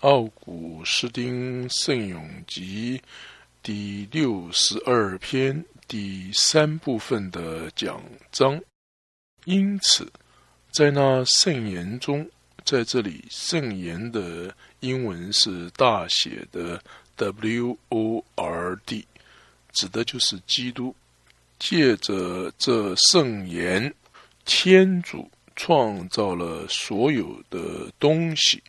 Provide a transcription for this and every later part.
奥古斯丁圣咏集第六十二篇第三部分的讲章。因此，在那圣言中，在这里圣言的英文是大写的 W O R D，指的就是基督。借着这圣言，天主创造了所有的东西。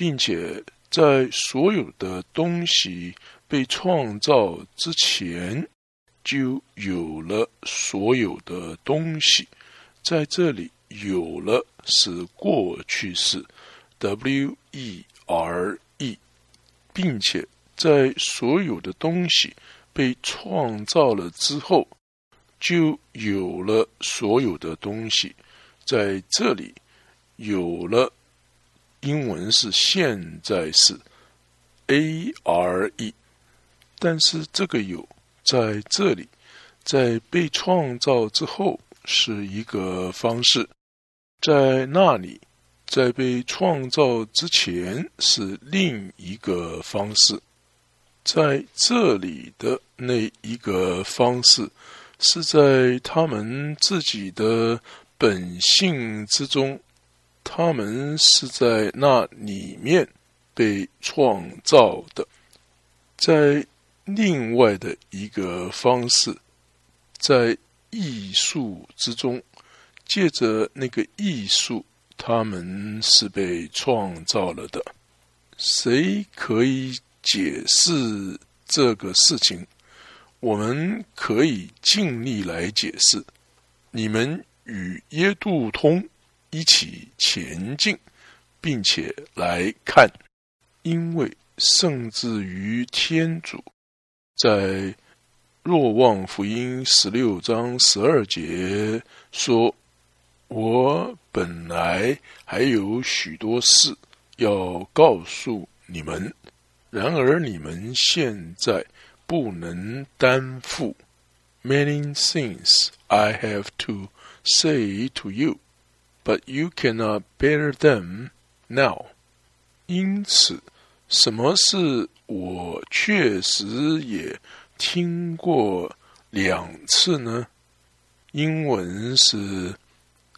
并且在所有的东西被创造之前，就有了所有的东西。在这里有了是过去式，W E R E，并且在所有的东西被创造了之后，就有了所有的东西。在这里有了。英文是现在式，A R E，但是这个有在这里，在被创造之后是一个方式，在那里，在被创造之前是另一个方式，在这里的那一个方式是在他们自己的本性之中。他们是在那里面被创造的，在另外的一个方式，在艺术之中，借着那个艺术，他们是被创造了的。谁可以解释这个事情？我们可以尽力来解释。你们与耶度通。一起前进，并且来看，因为甚至于天主在若望福音十六章十二节说：“我本来还有许多事要告诉你们，然而你们现在不能担负。Many things I have to say to you。” But you cannot bear them now。因此，什么是我确实也听过两次呢？英文是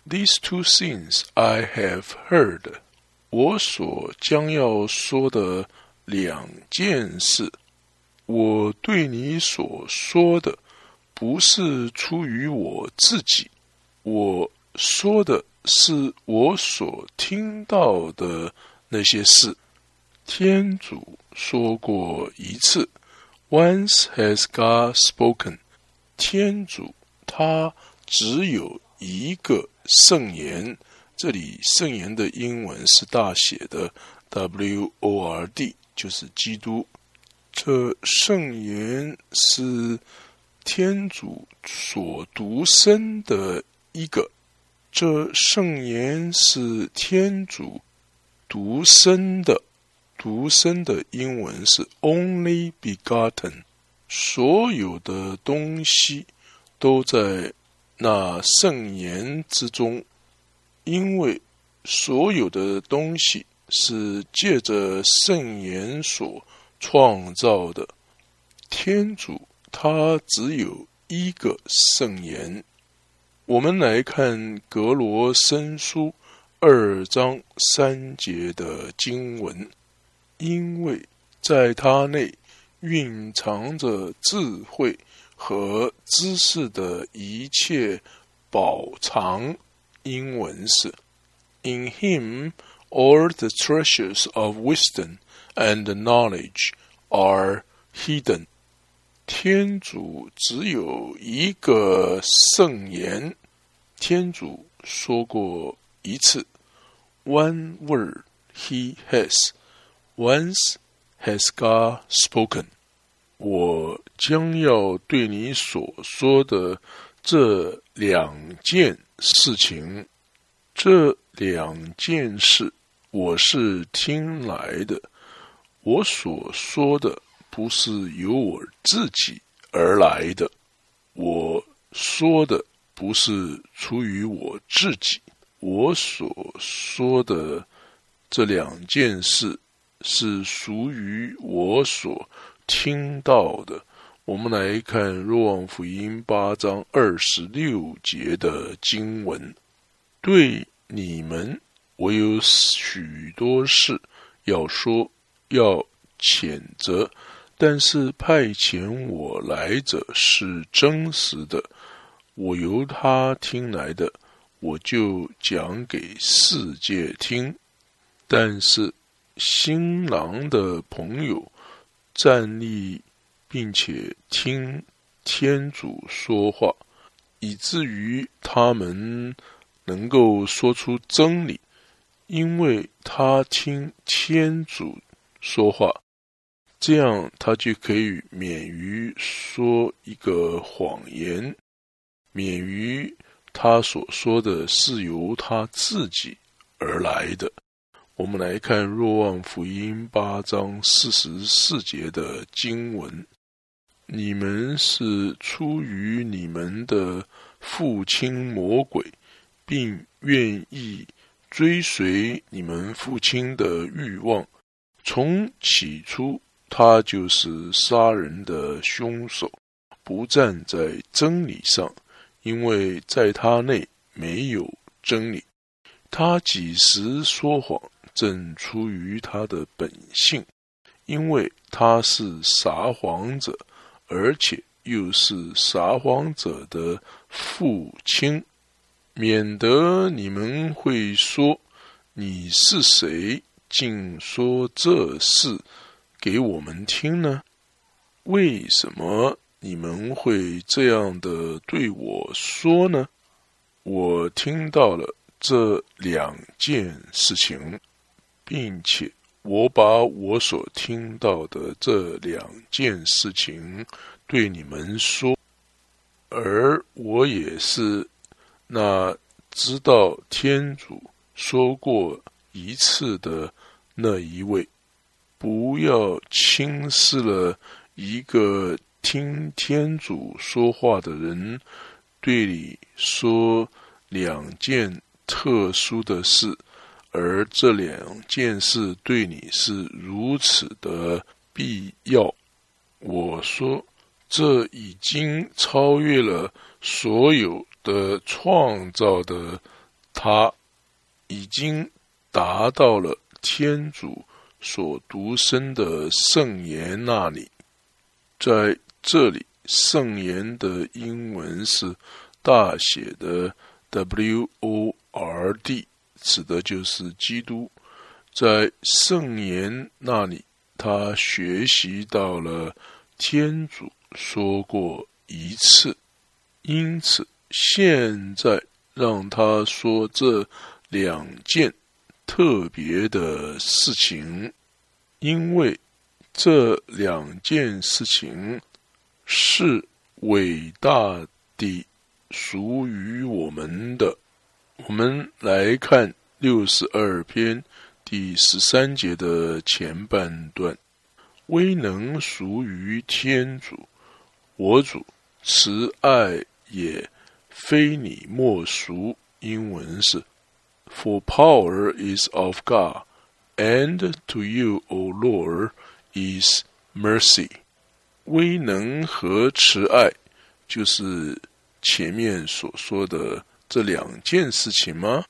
These two things I have heard。我所将要说的两件事，我对你所说的，不是出于我自己，我说的。 是我所听到的那些事。天主说过一次，Once has God spoken。天主他只有一个圣言，这里圣言的英文是大写的 W O R D，就是基督。这圣言是天主所独生的一个。这圣言是天主独生的，独生的英文是 only begotten。所有的东西都在那圣言之中，因为所有的东西是借着圣言所创造的。天主他只有一个圣言。我们来看格罗森书二章三节的经文，因为在他内蕴藏着智慧和知识的一切宝藏。英文是：In Him all the treasures of wisdom and knowledge are hidden。天主只有一个圣言。天主说过一次，One word He has once has God spoken。我将要对你所说的这两件事情，这两件事我是听来的。我所说的不是由我自己而来的，我说的。不是出于我自己，我所说的这两件事是属于我所听到的。我们来看《若望福音》八章二十六节的经文：对你们，我有许多事要说，要谴责。但是派遣我来者是真实的，我由他听来的，我就讲给世界听。但是新郎的朋友站立，并且听天主说话，以至于他们能够说出真理，因为他听天主说话。这样，他就可以免于说一个谎言，免于他所说的是由他自己而来的。我们来看《若望福音》八章四十四节的经文：“你们是出于你们的父亲魔鬼，并愿意追随你们父亲的欲望，从起初。”他就是杀人的凶手，不站在真理上，因为在他内没有真理。他几时说谎，正出于他的本性，因为他是撒谎者，而且又是撒谎者的父亲，免得你们会说你是谁，竟说这事。给我们听呢？为什么你们会这样的对我说呢？我听到了这两件事情，并且我把我所听到的这两件事情对你们说，而我也是那知道天主说过一次的那一位。不要轻视了一个听天主说话的人，对你说两件特殊的事，而这两件事对你是如此的必要。我说，这已经超越了所有的创造的，他已经达到了天主。所独生的圣言那里，在这里，圣言的英文是大写的 W O R D，指的就是基督。在圣言那里，他学习到了天主说过一次，因此现在让他说这两件。特别的事情，因为这两件事情是伟大的，属于我们的。我们来看六十二篇第十三节的前半段：威能属于天主，我主慈爱也非你莫属。英文是。For power is of God, and to you, O Lord, is mercy. 威能和慈爱，就是前面所说的这两件事情吗？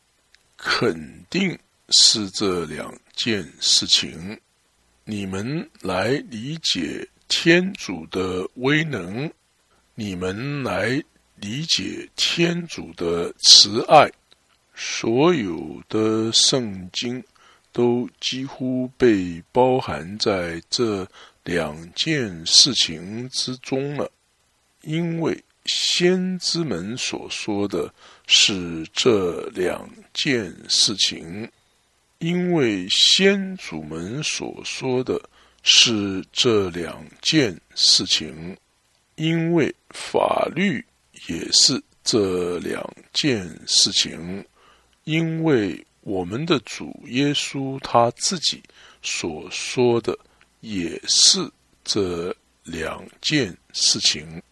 肯定是这两件事情。你们来理解天主的威能，你们来理解天主的慈爱。所有的圣经都几乎被包含在这两件事情之中了，因为先知们所说的是这两件事情，因为先祖们所说的是这两件事情，因为法律也是这两件事情。因为我们的主耶稣他自己所说的也是这两件事情，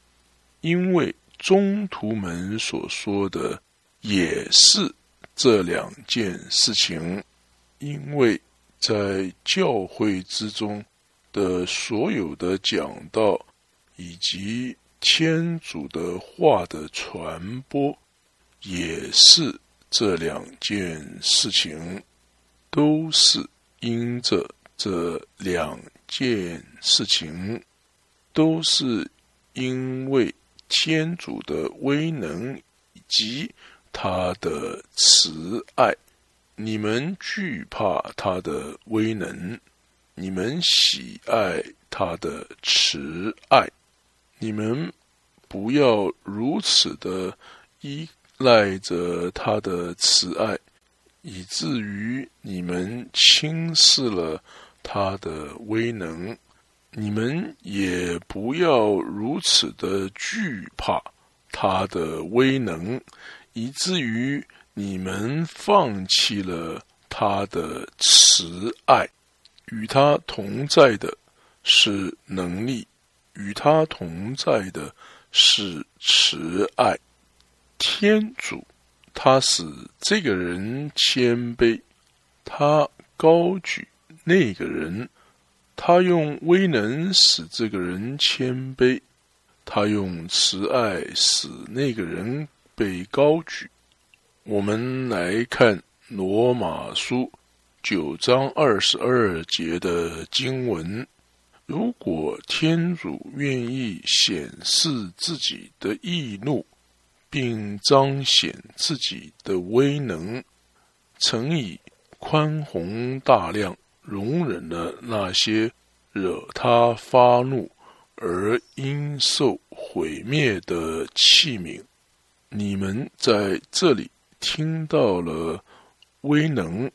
因为中途们所说的也是这两件事情，因为在教会之中的所有的讲道，以及天主的话的传播，也是这两件事情，都是因着这两件事情，都是因为天主的威能以及他的慈爱。你们惧怕他的威能，你们喜爱他的慈爱，你们不要如此的依赖着他的慈爱，以至于你们轻视了他的威能。你们也不要如此的惧怕他的威能，以至于。你们放弃了他的慈爱，与他同在的是能力，与他同在的是慈爱。天主他使这个人谦卑，他高举那个人，他用威能使这个人谦卑，他用慈爱使那个人被高举。我们来看罗马书九章二十二节的经文：如果天主愿意显示自己的义怒，并彰显自己的威能，曾以宽宏大量容忍了那些惹他发怒而应受毁灭的器皿，你们在这里。听到了威能，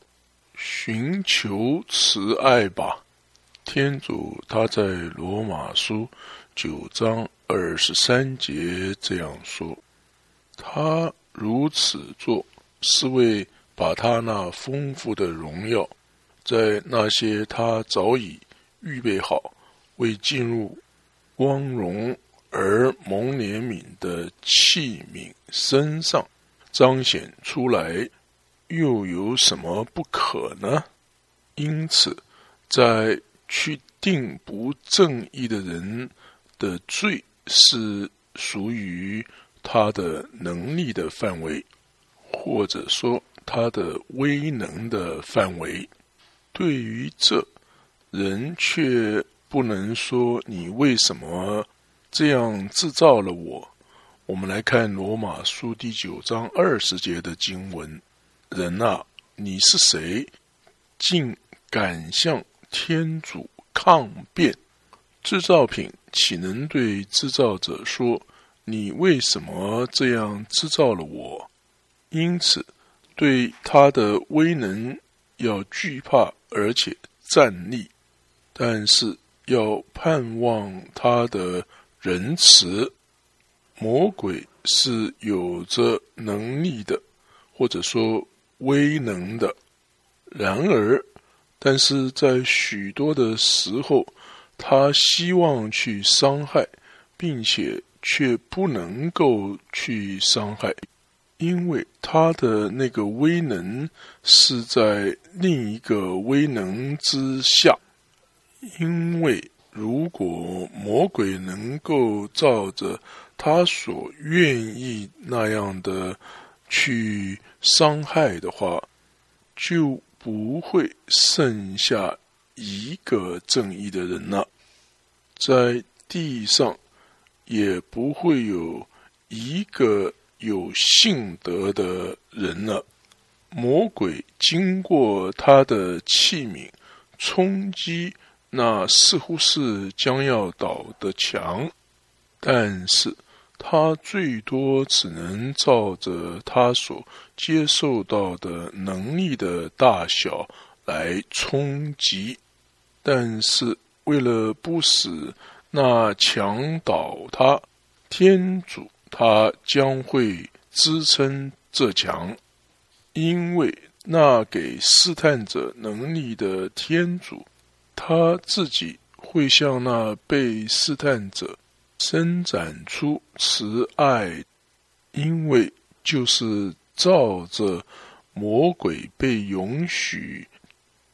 寻求慈爱吧。天主他在罗马书九章二十三节这样说：他如此做，是为把他那丰富的荣耀，在那些他早已预备好为进入光荣而蒙怜悯的器皿身上。彰显出来，又有什么不可呢？因此，在去定不正义的人的罪，是属于他的能力的范围，或者说他的威能的范围。对于这人，却不能说你为什么这样制造了我。我们来看罗马书第九章二十节的经文：“人啊，你是谁，竟敢向天主抗辩？制造品岂能对制造者说：‘你为什么这样制造了我？’因此，对他的威能要惧怕，而且站立；但是要盼望他的仁慈。”魔鬼是有着能力的，或者说威能的。然而，但是在许多的时候，他希望去伤害，并且却不能够去伤害，因为他的那个威能是在另一个威能之下。因为如果魔鬼能够照着他所愿意那样的去伤害的话，就不会剩下一个正义的人了，在地上也不会有一个有信德的人了。魔鬼经过他的器皿冲击那似乎是将要倒的墙，但是。他最多只能照着他所接受到的能力的大小来冲击，但是为了不使那墙倒塌，天主他将会支撑这墙，因为那给试探者能力的天主，他自己会向那被试探者。伸展出慈爱，因为就是照着魔鬼被允许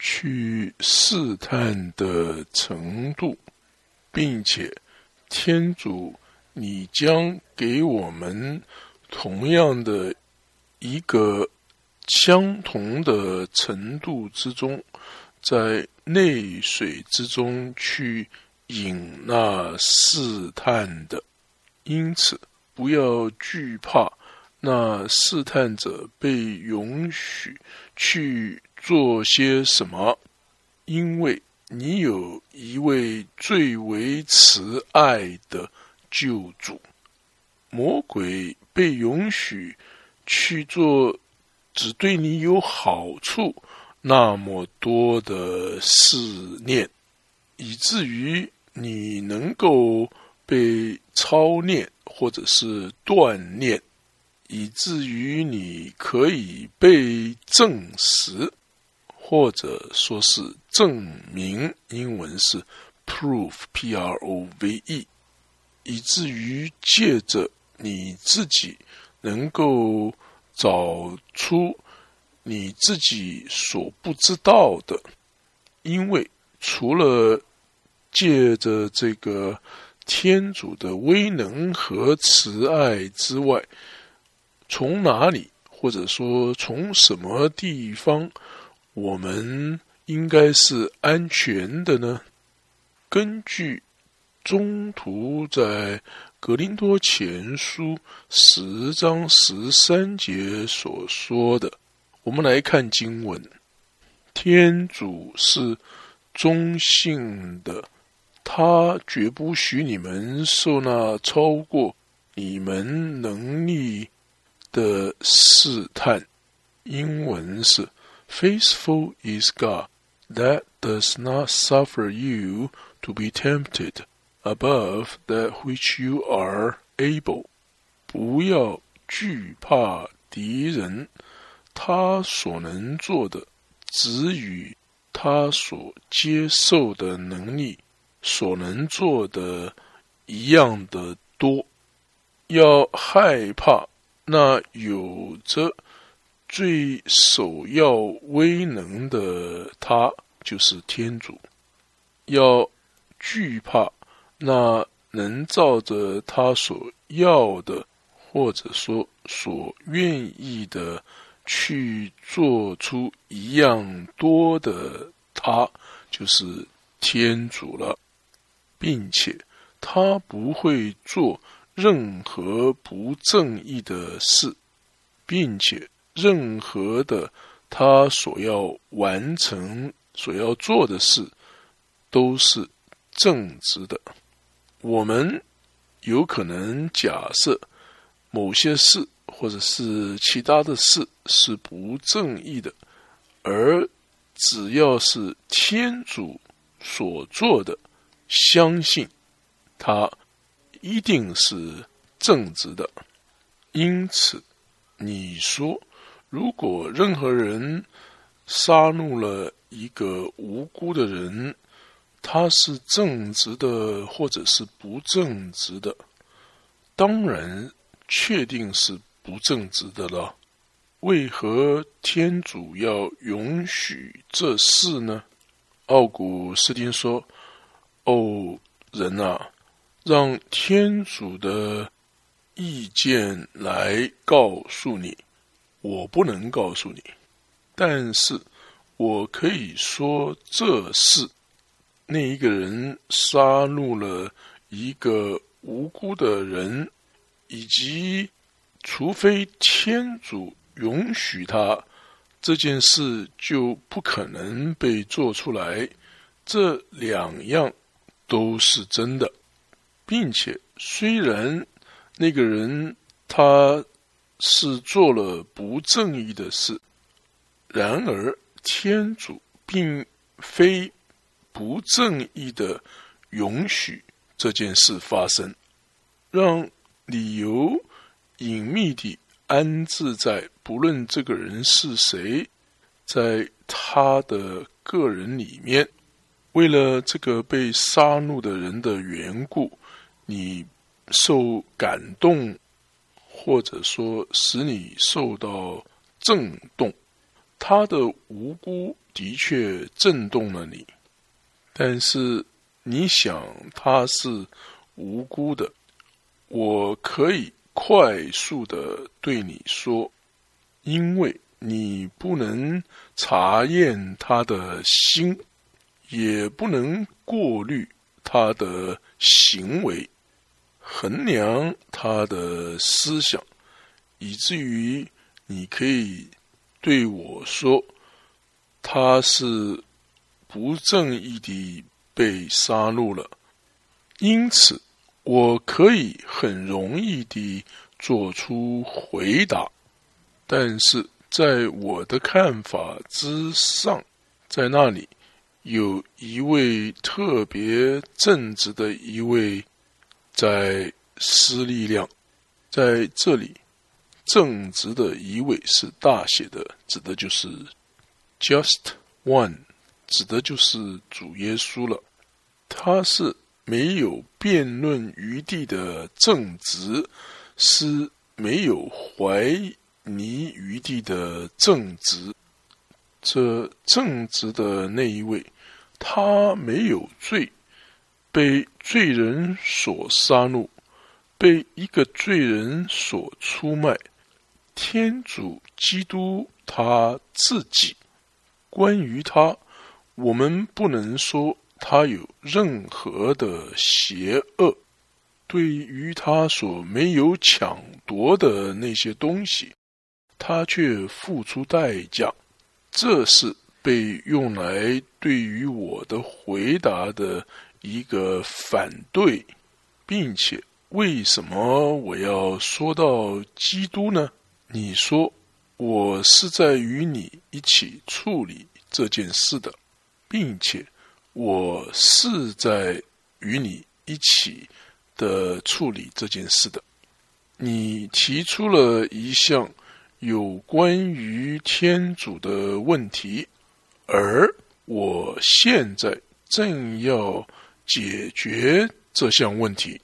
去试探的程度，并且天主，你将给我们同样的一个相同的程度之中，在内水之中去引那试探的，因此不要惧怕那试探者被允许去。做些什么？因为你有一位最为慈爱的救主，魔鬼被允许去做只对你有好处那么多的试念，以至于你能够被操练或者是锻炼，以至于你可以被证实。或者说是证明，英文是 prove，p-r-o-v-e，以至于借着你自己能够找出你自己所不知道的，因为除了借着这个天主的威能和慈爱之外，从哪里或者说从什么地方？我们应该是安全的呢。根据中途在格林多前书十章十三节所说的，我们来看经文：天主是中性的，他绝不许你们受那超过你们能力的试探。英文是。Faithful is God that does not suffer you to be tempted above that which you are able。不要惧怕敌人，他所能做的只与他所接受的能力所能做的一样的多。要害怕那有着。最首要威能的他就是天主，要惧怕那能照着他所要的，或者说所愿意的去做出一样多的他，就是天主了，并且他不会做任何不正义的事，并且。任何的他所要完成、所要做的事，都是正直的。我们有可能假设某些事或者是其他的事是不正义的，而只要是天主所做的，相信他一定是正直的。因此，你说。如果任何人杀戮了一个无辜的人，他是正直的，或者是不正直的？当然，确定是不正直的了。为何天主要允许这事呢？奥古斯丁说：“哦，人啊，让天主的意见来告诉你。”我不能告诉你，但是我可以说，这是那一个人杀戮了一个无辜的人，以及除非天主允许他，这件事就不可能被做出来。这两样都是真的，并且虽然那个人他。是做了不正义的事，然而天主并非不正义的允许这件事发生，让理由隐秘地安置在不论这个人是谁，在他的个人里面，为了这个被杀戮的人的缘故，你受感动。或者说使你受到震动，他的无辜的确震动了你，但是你想他是无辜的，我可以快速的对你说，因为你不能查验他的心，也不能过滤他的行为，衡量他的思想，以至于你可以。对我说，他是不正义地被杀戮了，因此我可以很容易地做出回答。但是在我的看法之上，在那里有一位特别正直的一位在施力量，在这里。正直的一位是大写的，指的就是 just one，指的就是主耶稣了。他是没有辩论余地的正直，是没有怀疑余地的正直。这正直的那一位，他没有罪，被罪人所杀戮，被一个罪人所出卖。天主基督他自己，关于他，我们不能说他有任何的邪恶。对于他所没有抢夺的那些东西，他却付出代价。这是被用来对于我的回答的一个反对，并且为什么我要说到基督呢？你说我是在与你一起处理这件事的，并且我是在与你一起的处理这件事的。你提出了一项有关于天主的问题，而我现在正要解决这项问题，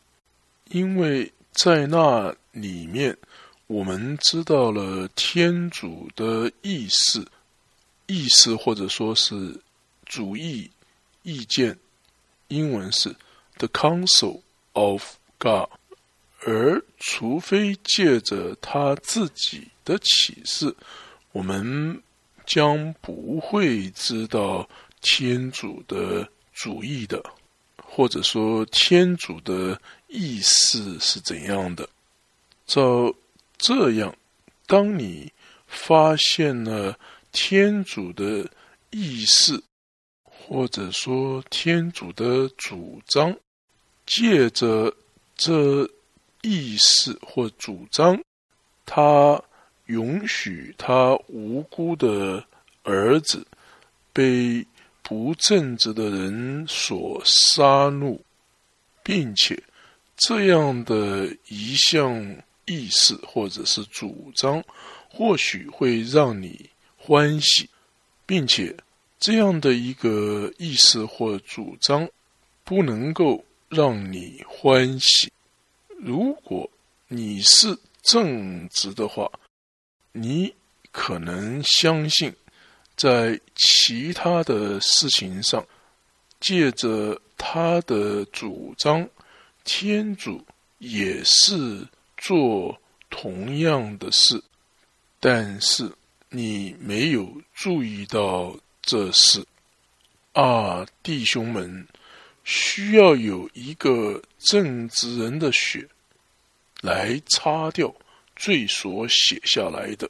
因为在那里面。我们知道了天主的意思，意思或者说是主意、意见，英文是 the council of God。而除非借着他自己的启示，我们将不会知道天主的主意的，或者说天主的意思是怎样的。照这样，当你发现了天主的意识，或者说天主的主张，借着这意识或主张，他允许他无辜的儿子被不正直的人所杀戮，并且这样的一项。意识或者是主张，或许会让你欢喜，并且这样的一个意思或主张不能够让你欢喜。如果你是正直的话，你可能相信，在其他的事情上，借着他的主张，天主也是。做同样的事，但是你没有注意到这事。啊，弟兄们，需要有一个正直人的血来擦掉罪所写下来的，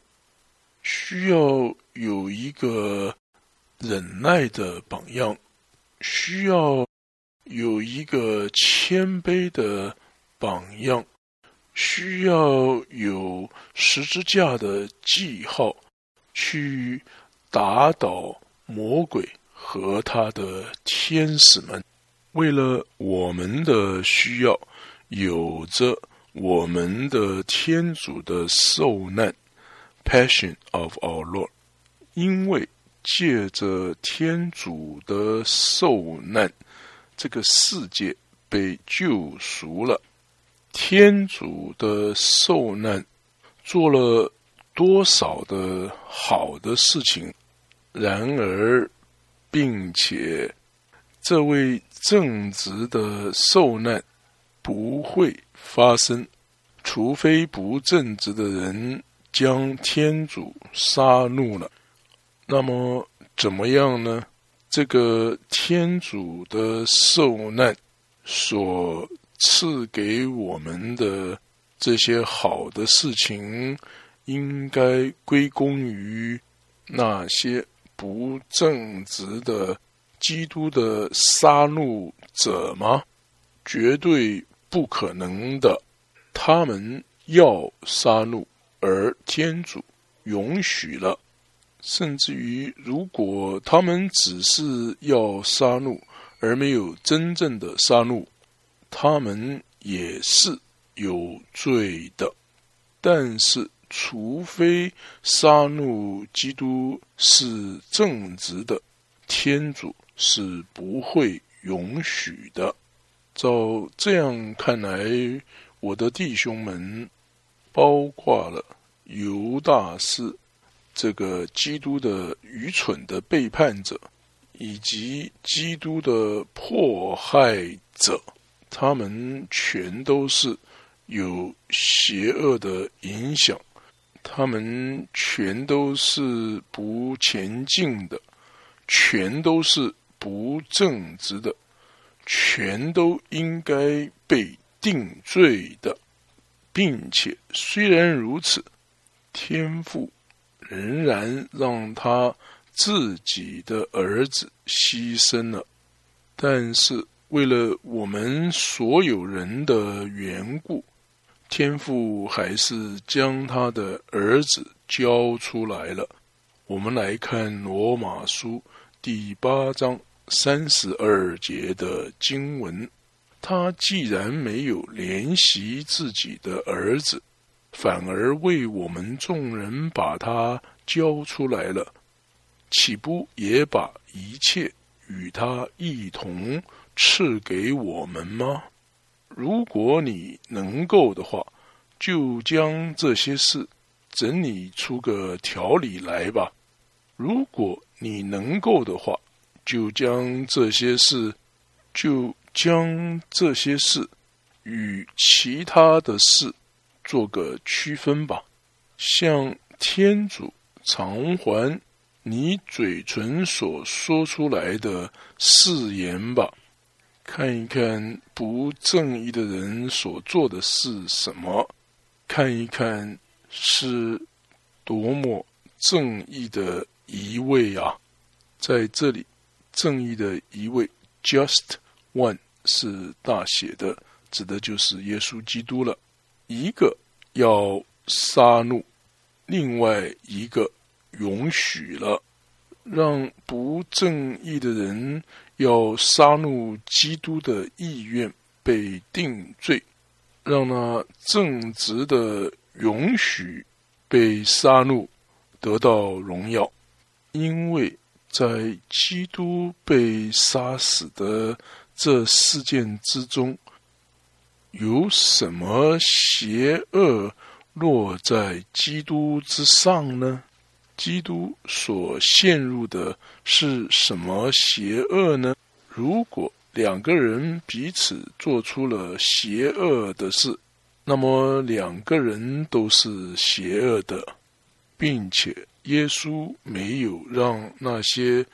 需要有一个忍耐的榜样，需要有一个谦卑的榜样。需要有十字架的记号，去打倒魔鬼和他的天使们。为了我们的需要，有着我们的天主的受难 （Passion of our Lord）。因为借着天主的受难，这个世界被救赎了。天主的受难，做了多少的好的事情，然而，并且这位正直的受难不会发生，除非不正直的人将天主杀怒了。那么怎么样呢？这个天主的受难所赐给我们的这些好的事情，应该归功于那些不正直的基督的杀戮者吗？绝对不可能的。他们要杀戮，而天主允许了。甚至于，如果他们只是要杀戮，而没有真正的杀戮，他们也是有罪的。但是，除非杀戮基督是正直的，天主是不会允许的。照这样看来，我的弟兄们，包括了犹大是。这个基督的愚蠢的背叛者，以及基督的迫害者，他们全都是有邪恶的影响，他们全都是不前进的，全都是不正直的，全都应该被定罪的，并且虽然如此，天父。仍然让他自己的儿子牺牲了，但是为了我们所有人的缘故，天父还是将他的儿子交出来了。我们来看罗马书第八章三十二节的经文：他既然没有怜惜自己的儿子。反而为我们众人把他交出来了，岂不也把一切与他一同赐给我们吗？如果你能够的话，就将这些事整理出个条理来吧。如果你能够的话，就将这些事，就将这些事与其他的事。做个区分吧，向天主偿还你嘴唇所说出来的誓言吧。看一看不正义的人所做的是什么，看一看是多么正义的一位啊！在这里，正义的一位，just one 是大写的，指的就是耶稣基督了。一个要杀戮，另外一个允许了，让不正义的人要杀戮基督的意愿被定罪，让那正直的允许被杀戮得到荣耀，因为在基督被杀死的这事件之中。有什么邪恶落在基督之上呢？基督所陷入的是什么邪恶呢？如果两个人彼此做出了邪恶的事，那么两个人都是邪恶的，并且耶稣没有让那些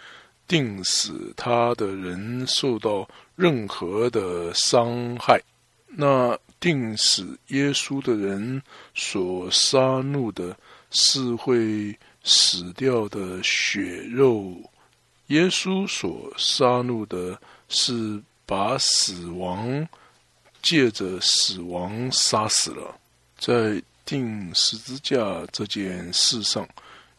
定死他的人受到任何的伤害。那定死耶稣的人所杀戮的是会死掉的血肉，耶稣所杀戮的是把死亡借着死亡杀死了。在定十字架这件事上，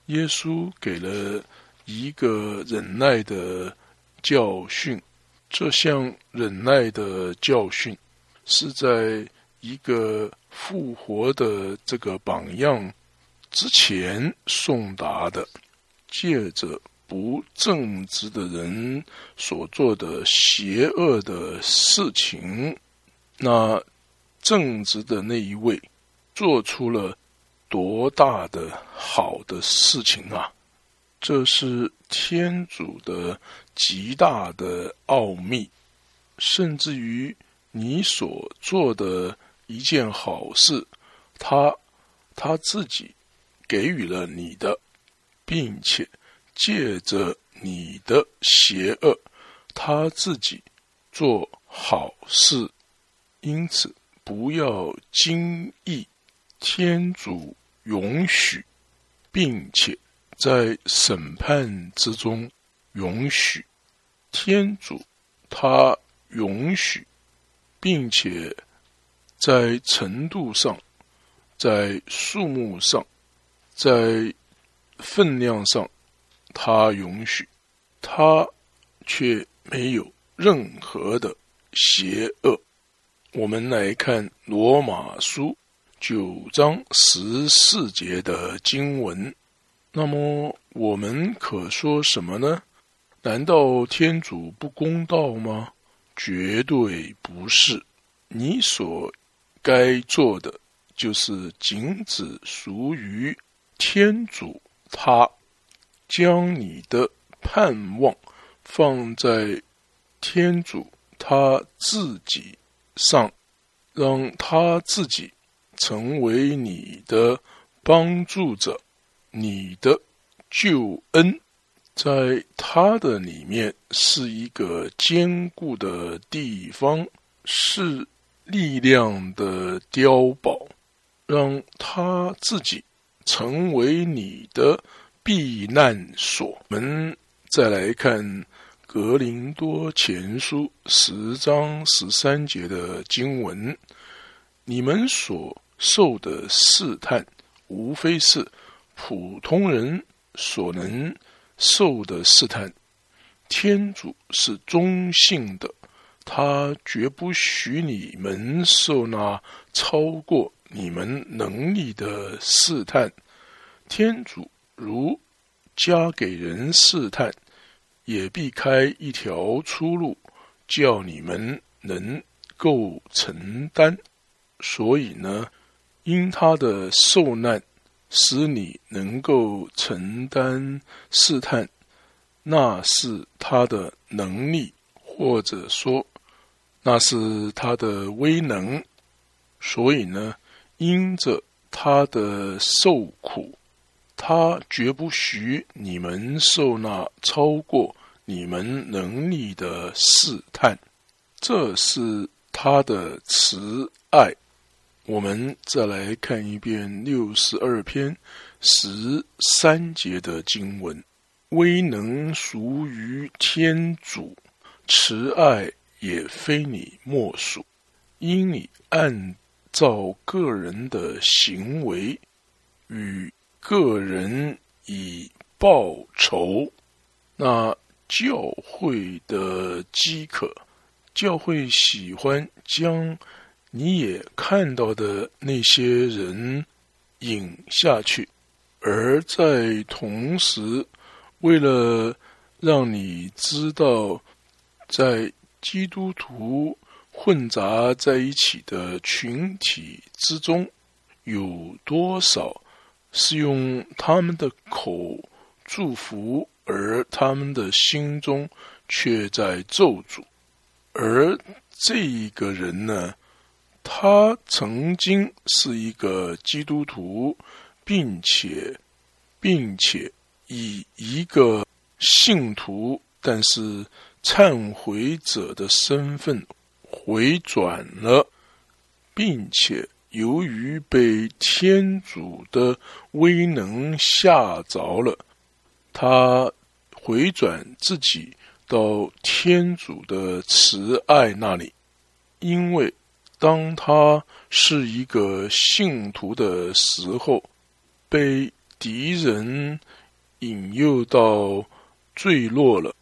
耶稣给了一个忍耐的教训，这项忍耐的教训。是在一个复活的这个榜样之前送达的，借着不正直的人所做的邪恶的事情，那正直的那一位做出了多大的好的事情啊！这是天主的极大的奥秘，甚至于你所做的一件好事，他他自己给予了你的，并且借着你的邪恶，他自己做好事，因此不要惊异，天主允许，并且。在审判之中，允许天主他允许，并且在程度上、在数目上、在分量上，他允许，他却没有任何的邪恶。我们来看罗马书九章十四节的经文。那么我们可说什么呢？难道天主不公道吗？绝对不是。你所该做的，就是仅只属于天主，他将你的盼望放在天主他自己上，让他自己成为你的帮助者。你的救恩在他的里面是一个坚固的地方，是力量的碉堡，让他自己成为你的避难所。我们再来看《格林多前书》十章十三节的经文：你们所受的试探，无非是。普通人所能受的试探，天主是中性的，他绝不许你们受那超过你们能力的试探。天主如加给人试探，也避开一条出路，叫你们能够承担。所以呢，因他的受难。使你能够承担试探，那是他的能力，或者说那是他的威能。所以呢，因着他的受苦，他绝不许你们受那超过你们能力的试探。这是他的慈爱。我们再来看一遍六十二篇十三节的经文：威能属于天主，慈爱也非你莫属。因你按造个人的行为与个人以报仇，那教会的饥渴，教会喜欢将。你也看到的那些人引下去，而在同时，为了让你知道，在基督徒混杂在一起的群体之中，有多少是用他们的口祝福，而他们的心中却在咒诅，而这一个人呢？他曾经是一个基督徒，并且，并且以一个信徒，但是忏悔者的身份回转了，并且由于被天主的威能吓着了，他回转自己到天主的慈爱那里，因为。当他是一个信徒的时候，被敌人引诱到坠落了，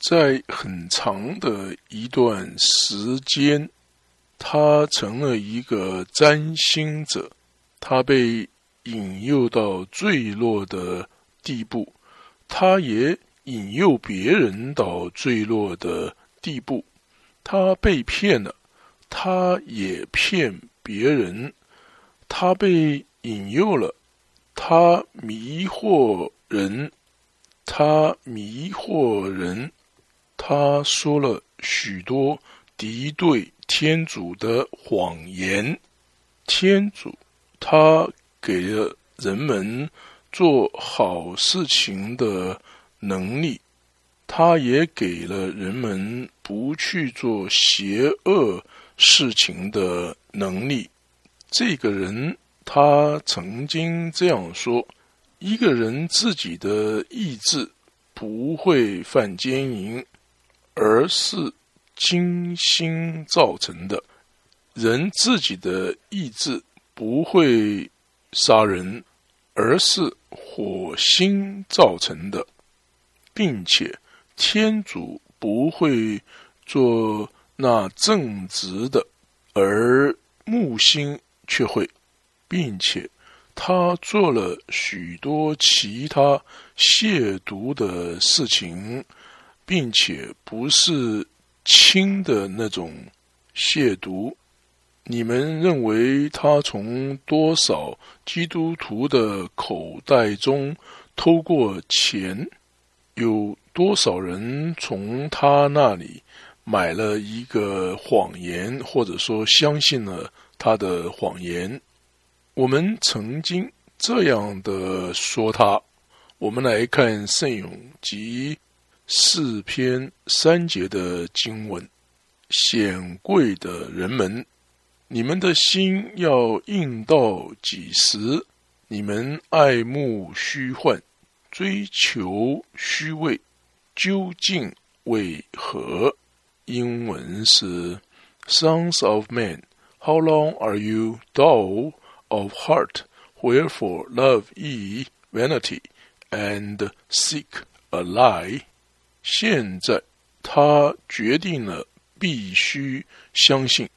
在很长的一段时间，他成了一个占星者，他被引诱到坠落的地步，他也引诱别人到坠落的地步，他被骗了。他也骗别人，他被引诱了，他迷惑人，他迷惑人，他说了许多敌对天主的谎言。天主他给了人们做好事情的能力，他也给了人们不去做邪恶事情的能力。这个人。他曾经这样说：“一个人自己的意志不会犯奸淫，而是精心造成的；人自己的意志不会杀人，而是火星造成的，并且天主不会做那正直的，而木星却会。”并且，他做了许多其他亵渎的事情，并且不是轻的那种亵渎。你们认为他从多少基督徒的口袋中偷过钱？有多少人从他那里买了一个谎言，或者说相信了他的谎言？我们曾经这样的说他，我们来看圣咏及四篇三节的经文：显贵的人们，你们的心要硬到几时？你们爱慕虚幻，追求虚位，究竟为何？英文是：Sons of men, how long are you dull? of heart, wherefore love ye vanity and seek a lie。现在他决定了必须相信，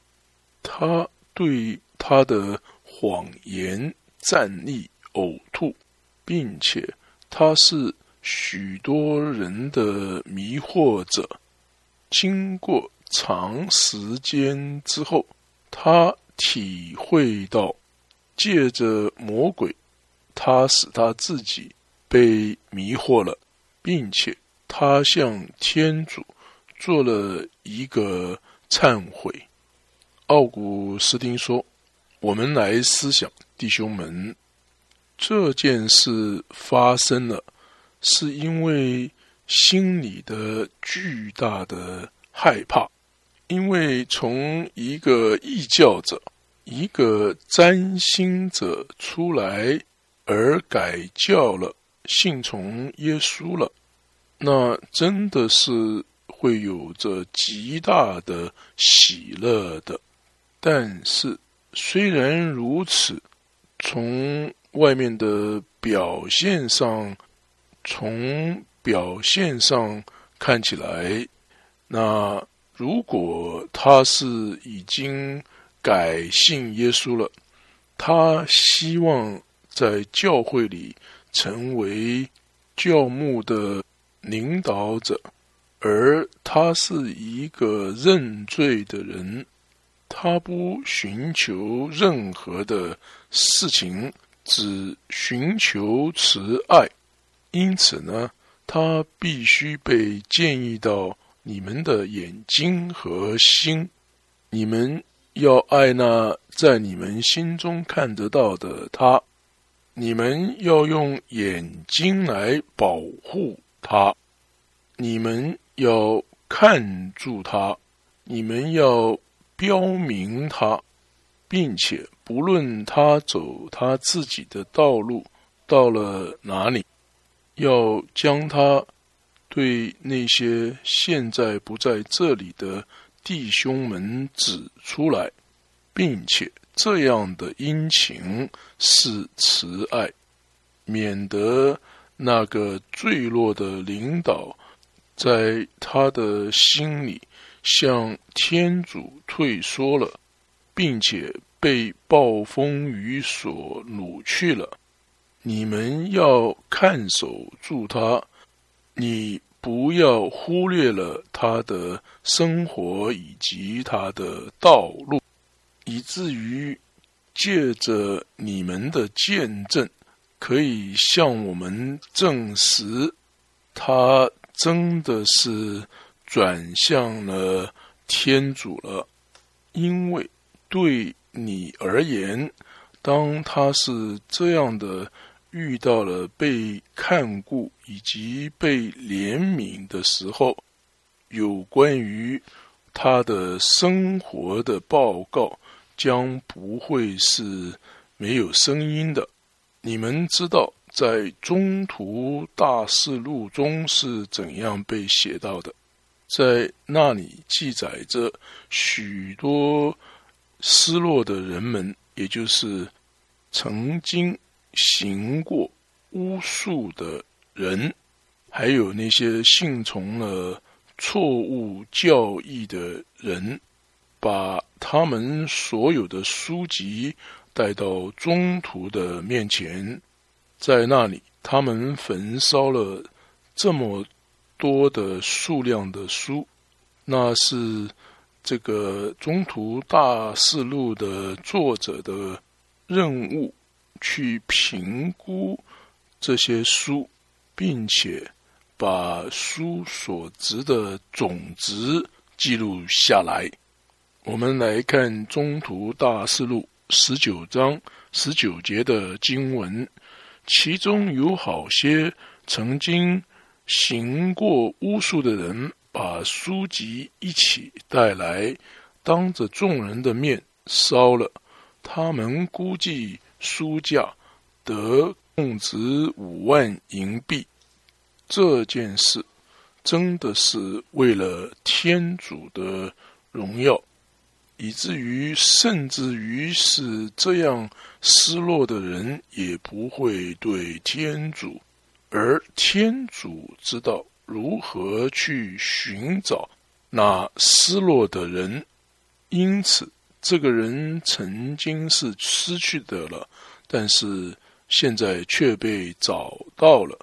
他对他的谎言站立呕吐，并且他是许多人的迷惑者。经过长时间之后，他体会到。借着魔鬼，他使他自己被迷惑了，并且他向天主做了一个忏悔。奥古斯丁说：“我们来思想，弟兄们，这件事发生了，是因为心里的巨大的害怕，因为从一个异教者。”一个占星者出来而改教了，信从耶稣了，那真的是会有着极大的喜乐的。但是虽然如此，从外面的表现上，从表现上看起来，那如果他是已经。改信耶稣了，他希望在教会里成为教牧的领导者，而他是一个认罪的人，他不寻求任何的事情，只寻求慈爱，因此呢，他必须被建议到你们的眼睛和心，你们。要爱那在你们心中看得到的他，你们要用眼睛来保护他，你们要看住他，你们要标明他，并且不论他走他自己的道路到了哪里，要将他对那些现在不在这里的。弟兄们指出来，并且这样的殷勤是慈爱，免得那个坠落的领导在他的心里向天主退缩了，并且被暴风雨所掳去了。你们要看守住他，你。不要忽略了他的生活以及他的道路，以至于借着你们的见证，可以向我们证实，他真的是转向了天主了。因为对你而言，当他是这样的遇到了被看顾以及被怜悯的时候，有关于他的生活的报告。将不会是没有声音的。你们知道，在中途大事录中是怎样被写到的？在那里记载着许多失落的人们，也就是曾经行过巫术的人，还有那些信从了错误教义的人。把他们所有的书籍带到中途的面前，在那里，他们焚烧了这么多的数量的书。那是这个中途大事录的作者的任务，去评估这些书，并且把书所值的种子记录下来。我们来看《中途大事录》十九章十九节的经文，其中有好些曾经行过巫术的人，把书籍一起带来，当着众人的面烧了。他们估计书价得共值五万银币。这件事真的是为了天主的荣耀。以至于，甚至于是这样失落的人，也不会对天主，而天主知道如何去寻找那失落的人。因此，这个人曾经是失去的了，但是现在却被找到了。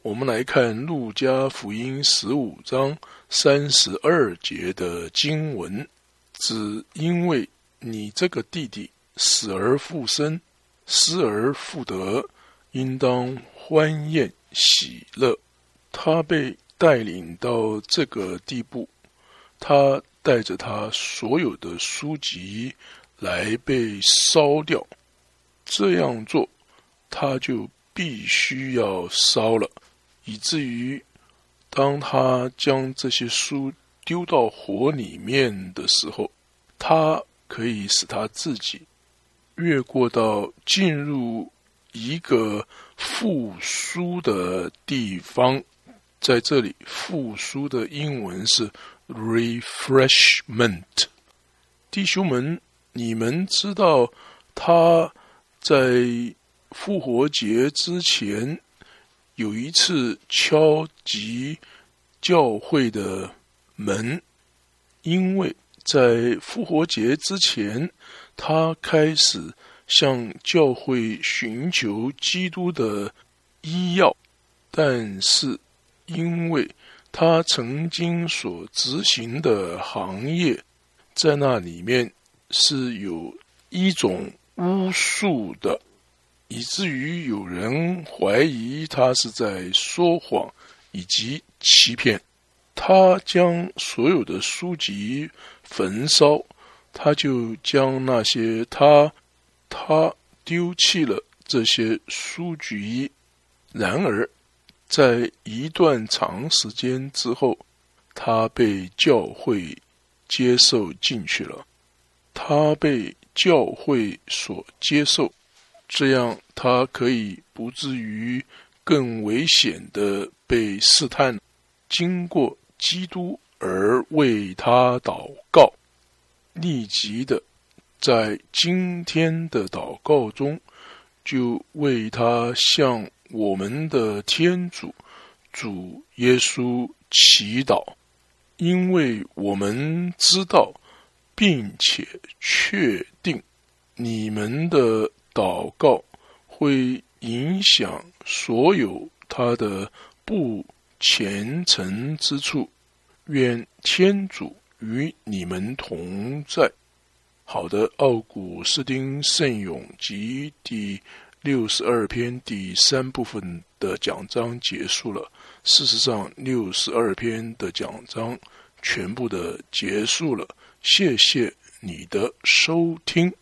我们来看《路加福音》十五章三十二节的经文。只因为你这个弟弟死而复生，失而复得，应当欢宴喜乐。他被带领到这个地步，他带着他所有的书籍来被烧掉。这样做，他就必须要烧了，以至于当他将这些书。丢到火里面的时候，他可以使他自己越过到进入一个复苏的地方。在这里，复苏的英文是 refreshment。弟兄们，你们知道他在复活节之前有一次敲击教会的。门，因为在复活节之前，他开始向教会寻求基督的医药，但是因为他曾经所执行的行业，在那里面是有一种巫术的，以至于有人怀疑他是在说谎以及欺骗。他将所有的书籍焚烧，他就将那些他他丢弃了这些书籍。然而，在一段长时间之后，他被教会接受进去了。他被教会所接受，这样他可以不至于更危险的被试探。经过。基督而为他祷告，立即的在今天的祷告中，就为他向我们的天主主耶稣祈祷，因为我们知道并且确定你们的祷告会影响所有他的不虔诚之处。愿天主与你们同在。好的，《奥古斯丁圣咏集》第六十二篇第三部分的讲章结束了。事实上，六十二篇的讲章全部的结束了。谢谢你的收听。